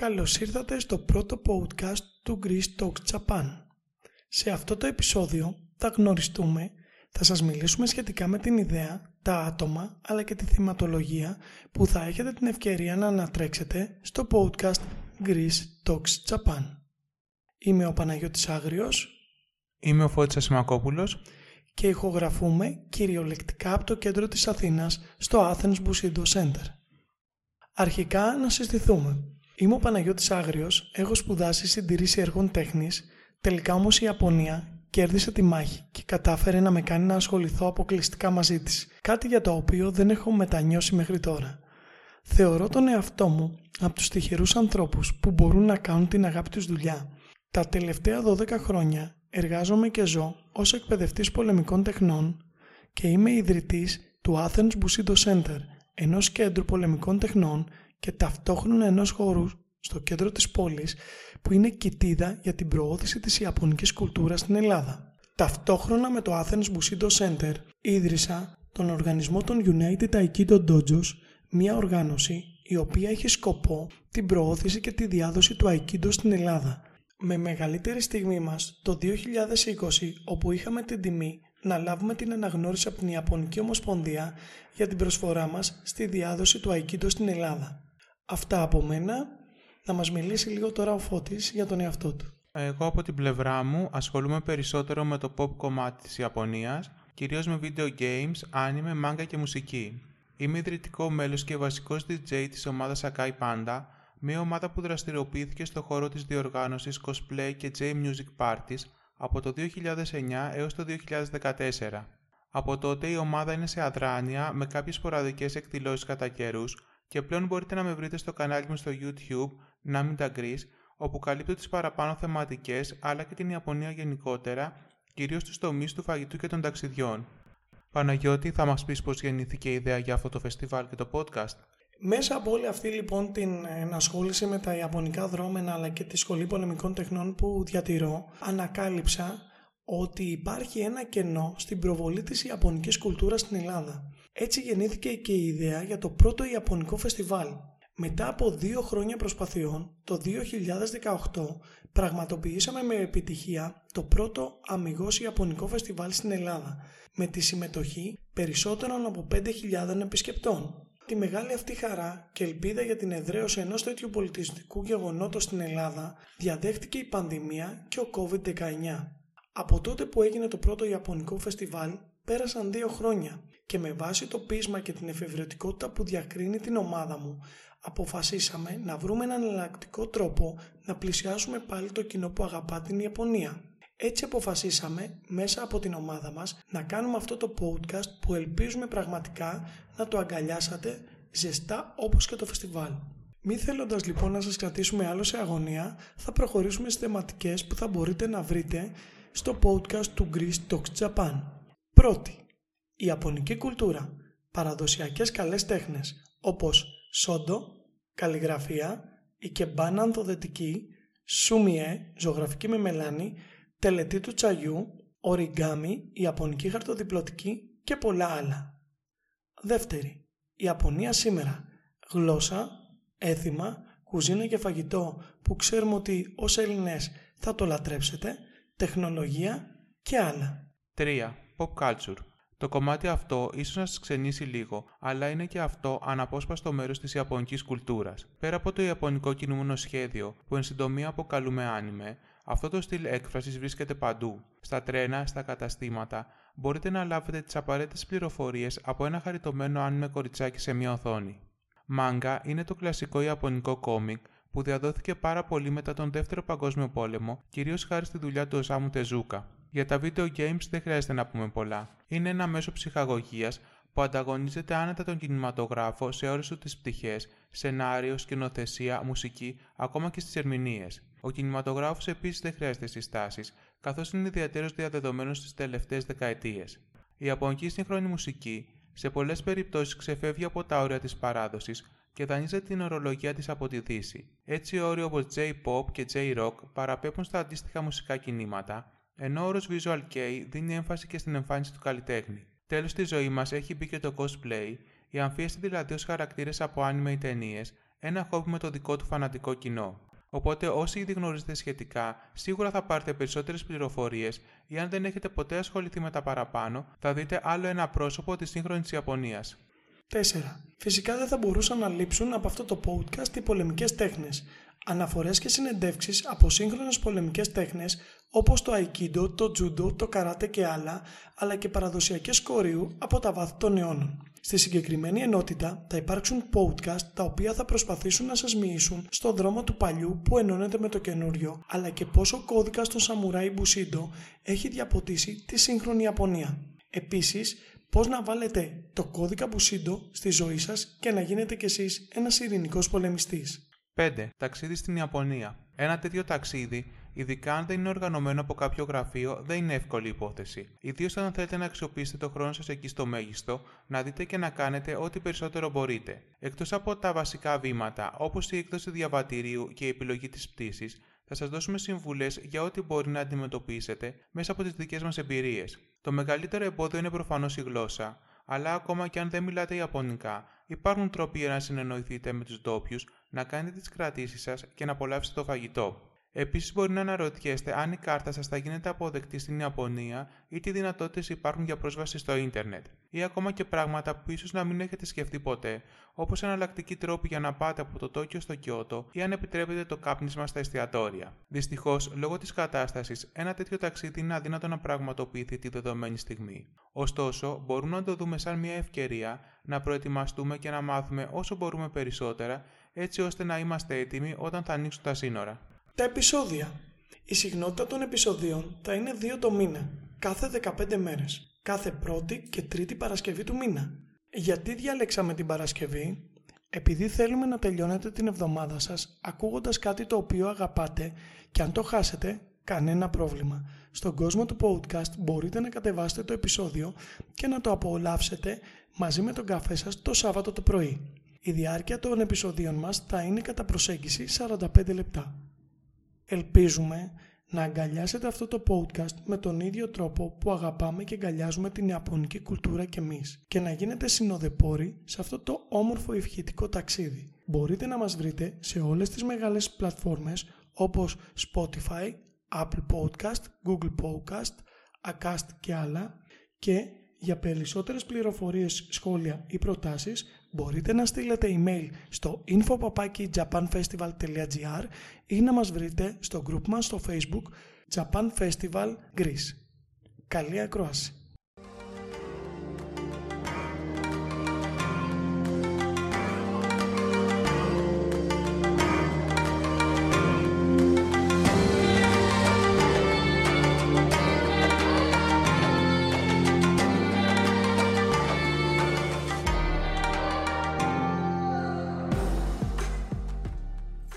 Καλώς ήρθατε στο πρώτο podcast του Greece Talks Japan. Σε αυτό το επεισόδιο θα γνωριστούμε, θα σας μιλήσουμε σχετικά με την ιδέα, τα άτομα αλλά και τη θυματολογία που θα έχετε την ευκαιρία να ανατρέξετε στο podcast Greece Talks Japan. Είμαι ο Παναγιώτης Άγριος. Είμαι ο Φώτης Ασημακόπουλος. Και ηχογραφούμε κυριολεκτικά από το κέντρο της Αθήνας στο Athens Busido Center. Αρχικά να συστηθούμε. Είμαι ο Παναγιώτης Άγριος, έχω σπουδάσει συντηρήσει έργων τέχνης, τελικά όμως η Ιαπωνία κέρδισε τη μάχη και κατάφερε να με κάνει να ασχοληθώ αποκλειστικά μαζί της, κάτι για το οποίο δεν έχω μετανιώσει μέχρι τώρα. Θεωρώ τον εαυτό μου από τους τυχερούς ανθρώπους που μπορούν να κάνουν την αγάπη τους δουλειά. Τα τελευταία 12 χρόνια εργάζομαι και ζω ως εκπαιδευτής πολεμικών τεχνών και είμαι ιδρυτής του Athens Bushido Center, ενός κέντρου πολεμικών τεχνών και ταυτόχρονα ενός χώρου στο κέντρο της πόλης που είναι κοιτίδα για την προώθηση της Ιαπωνικής κουλτούρας στην Ελλάδα. Ταυτόχρονα με το Athens Bushido Center ίδρυσα τον οργανισμό των United Aikido Dojos, μια οργάνωση η οποία έχει σκοπό την προώθηση και τη διάδοση του Aikido στην Ελλάδα. Με μεγαλύτερη στιγμή μας το 2020 όπου είχαμε την τιμή να λάβουμε την αναγνώριση από την Ιαπωνική Ομοσπονδία για την προσφορά μας στη διάδοση του Aikido στην Ελλάδα. Αυτά από μένα. Να μας μιλήσει λίγο τώρα ο Φώτης για τον εαυτό του. Εγώ από την πλευρά μου ασχολούμαι περισσότερο με το pop κομμάτι της Ιαπωνίας, κυρίως με video games, anime, manga και μουσική. Είμαι ιδρυτικό μέλος και βασικός DJ της ομάδας Akai Panda, μια ομάδα που δραστηριοποιήθηκε στο χώρο της διοργάνωσης cosplay και J-music parties από το 2009 έως το 2014. Από τότε η ομάδα είναι σε αδράνεια με κάποιες σποραδικές εκδηλώσεις κατά καιρούς και πλέον μπορείτε να με βρείτε στο κανάλι μου στο YouTube Namita Greece όπου καλύπτω τις παραπάνω θεματικές αλλά και την Ιαπωνία γενικότερα, κυρίως στους τομείς του φαγητού και των ταξιδιών. Παναγιώτη, θα μας πεις πώς γεννήθηκε η ιδέα για αυτό το φεστιβάλ και το podcast; Μέσα από όλη αυτή λοιπόν την ενασχόληση με τα Ιαπωνικά δρόμενα αλλά και τη Σχολή Πολεμικών Τεχνών που διατηρώ, ανακάλυψα ότι υπάρχει ένα κενό στην προβολή της Ιαπωνικής κουλτούρας στην Ελλάδα. Έτσι γεννήθηκε και η ιδέα για το πρώτο Ιαπωνικό φεστιβάλ. Μετά από δύο χρόνια προσπαθειών, το 2018 πραγματοποιήσαμε με επιτυχία το πρώτο αμυγός Ιαπωνικό φεστιβάλ στην Ελλάδα, με τη συμμετοχή περισσότερων από 5.000 επισκεπτών. Τη μεγάλη αυτή χαρά και ελπίδα για την εδραίωση ενός τέτοιου πολιτιστικού γεγονότος στην Ελλάδα διαδέχτηκε η πανδημία και ο COVID-19. Από τότε που έγινε το πρώτο Ιαπωνικό φεστιβάλ πέρασαν δύο χρόνια και με βάση το πείσμα και την εφευρετικότητα που διακρίνει την ομάδα μου αποφασίσαμε να βρούμε έναν εναλλακτικό τρόπο να πλησιάσουμε πάλι το κοινό που αγαπά την Ιαπωνία. Έτσι αποφασίσαμε μέσα από την ομάδα μας να κάνουμε αυτό το podcast που ελπίζουμε πραγματικά να το αγκαλιάσατε ζεστά όπως και το φεστιβάλ. Μη θέλοντας λοιπόν να σας κρατήσουμε άλλο σε αγωνία, θα προχωρήσουμε στις θεματικές που θα μπορείτε να βρείτε στο podcast του Greece Talks Japan. Πρώτη, η Ιαπωνική κουλτούρα, παραδοσιακές καλές τέχνες όπως σόντο, καλλιγραφία, κεμπάνα ανθοδετική, σούμιε, ζωγραφική με μελάνη, τελετή του τσαγιού, οριγκάμι, ιαπωνική χαρτοδιπλωτική και πολλά άλλα. Δεύτερη, η Ιαπωνία σήμερα, γλώσσα, έθιμα, κουζίνα και φαγητό που ξέρουμε ότι ως Έλληνες θα το λατρέψετε, τεχνολογία και άλλα. 3. Pop culture. Το κομμάτι αυτό ίσως να σας ξενήσει λίγο, αλλά είναι και αυτό αναπόσπαστο μέρος της Ιαπωνικής κουλτούρας. Πέρα από το Ιαπωνικό κινούμενο σχέδιο, που εν συντομία αποκαλούμε άνιμε, αυτό το στυλ έκφρασης βρίσκεται παντού. Στα τρένα, στα καταστήματα, μπορείτε να λάβετε τις απαραίτητες πληροφορίες από ένα χαριτωμένο άνιμε κοριτσάκι σε μια οθόνη. Μάγκα είναι το κλασικό Ιαπωνικό κόμικ που διαδόθηκε πάρα πολύ μετά τον Δεύτερο Παγκόσμιο Πόλεμο, κυρίως χάρη στη δουλειά του Οσάμου Τεζούκα. Για τα video games δεν χρειάζεται να πούμε πολλά. Είναι ένα μέσο ψυχαγωγίας που ανταγωνίζεται άνετα τον κινηματογράφο σε όλες του τις πτυχές, σενάριο, σκηνοθεσία, μουσική, ακόμα και στις ερμηνείες. Ο κινηματογράφος επίσης δεν χρειάζεται συστάσεις, καθώς είναι ιδιαίτερος διαδεδομένος στις τελευταίες δεκαετίες. Η Ιαπωνική σύγχρονη μουσική σε πολλές περιπτώσεις ξεφεύγει από τα όρια της παράδοσης και δανείζεται την ορολογία της από τη Δύση. Έτσι, όροι όπως J-pop και J-rock παραπέμπουν στα αντίστοιχα μουσικά κινήματα, ενώ ο όρος Visual Kei δίνει έμφαση και στην εμφάνιση του καλλιτέχνη. Τέλος στη ζωής μας έχει μπει και το cosplay, οι αμφίεση δηλαδή ως χαρακτήρες από anime ή ταινίες, ένα χόμπι με το δικό του φανατικό κοινό. Οπότε όσοι ήδη γνωρίζετε σχετικά, σίγουρα θα πάρετε περισσότερες πληροφορίες ή αν δεν έχετε ποτέ ασχοληθεί με τα παραπάνω, θα δείτε άλλο ένα πρόσωπο της σύγχρονης Ιαπωνίας. 4. Φυσικά δεν θα μπορούσαν να λείψουν από αυτό το podcast οι πολεμικές τέχνες. Αναφορές και συνεντεύξεις από σύγχρονες πολεμικές τέχνες όπως το Aikido, το Judo, το Karate και άλλα, αλλά και παραδοσιακές κορείου από τα βάθη των αιώνων. Στη συγκεκριμένη ενότητα θα υπάρξουν podcast τα οποία θα προσπαθήσουν να σας μοιήσουν στο δρόμο του παλιού που ενώνεται με το καινούριο, αλλά και πόσο ο κώδικας των Σαμουράι Μπουσίντο έχει διαποτίσει τη σύγχρονη Ιαπωνία. Επίσης, πώς να βάλετε το κώδικα Μπουσίντο στη ζωή σας και να γίνετε κι εσείς ένας ειρηνικός πολεμιστής. 5. Ταξίδι στην Ιαπωνία. Ένα τέτοιο ταξίδι Ειδικά αν δεν είναι οργανωμένο από κάποιο γραφείο, δεν είναι εύκολη υπόθεση. Ιδίως όταν θέλετε να αξιοποιήσετε το χρόνο σας εκεί στο μέγιστο, να δείτε και να κάνετε ό,τι περισσότερο μπορείτε. Εκτός από τα βασικά βήματα, όπως η έκδοση διαβατηρίου και η επιλογή της πτήσης, θα σας δώσουμε συμβουλές για ό,τι μπορεί να αντιμετωπίσετε μέσα από τις δικές μας εμπειρίες. Το μεγαλύτερο εμπόδιο είναι προφανώς η γλώσσα, αλλά ακόμα και αν δεν μιλάτε Ιαπωνικά, υπάρχουν τρόποι για να συνεννοηθείτε με τους ντόπιους, να κάνετε τις κρατήσεις σας και να απολαύσετε το φαγητό. Επίσης, μπορεί να αναρωτιέστε αν η κάρτα σας θα γίνεται αποδεκτή στην Ιαπωνία ή τι δυνατότητες υπάρχουν για πρόσβαση στο ίντερνετ, ή ακόμα και πράγματα που ίσως να μην έχετε σκεφτεί ποτέ, όπως εναλλακτικοί τρόποι για να πάτε από το Τόκιο στο Κιώτο ή αν επιτρέπετε το κάπνισμα στα εστιατόρια. Δυστυχώς, λόγω της κατάστασης, ένα τέτοιο ταξίδι είναι αδύνατο να πραγματοποιηθεί τη δεδομένη στιγμή. Ωστόσο, μπορούμε να το δούμε σαν μια ευκαιρία να προετοιμαστούμε και να μάθουμε όσο μπορούμε περισσότερα, έτσι ώστε να είμαστε έτοιμοι όταν θα ανοίξουν τα σύνορα. Τα επεισόδια. Η συχνότητα των επεισοδίων θα είναι 2 το μήνα, κάθε 15 μέρες, κάθε πρώτη και τρίτη Παρασκευή του μήνα. Γιατί διαλέξαμε την Παρασκευή; Επειδή θέλουμε να τελειώνετε την εβδομάδα σας ακούγοντας κάτι το οποίο αγαπάτε και αν το χάσετε, κανένα πρόβλημα. Στον κόσμο του podcast μπορείτε να κατεβάσετε το επεισόδιο και να το απολαύσετε μαζί με τον καφέ σας το Σάββατο το πρωί. Η διάρκεια των επεισοδίων μας θα είναι κατά προσέγγιση 45 λεπτά. Ελπίζουμε να αγκαλιάσετε αυτό το podcast με τον ίδιο τρόπο που αγαπάμε και αγκαλιάζουμε την Ιαπωνική κουλτούρα και εμείς και να γίνετε συνοδεπόροι σε αυτό το όμορφο ευχητικό ταξίδι. Μπορείτε να μας βρείτε σε όλες τις μεγάλες πλατφόρμες όπως Spotify, Apple Podcast, Google Podcast, Acast και άλλα και για περισσότερες πληροφορίες, σχόλια ή προτάσεις μπορείτε να στείλετε email στο info.japanfestival.gr ή να μας βρείτε στο group μας στο facebook Japan Festival Greece. Καλή ακρόαση!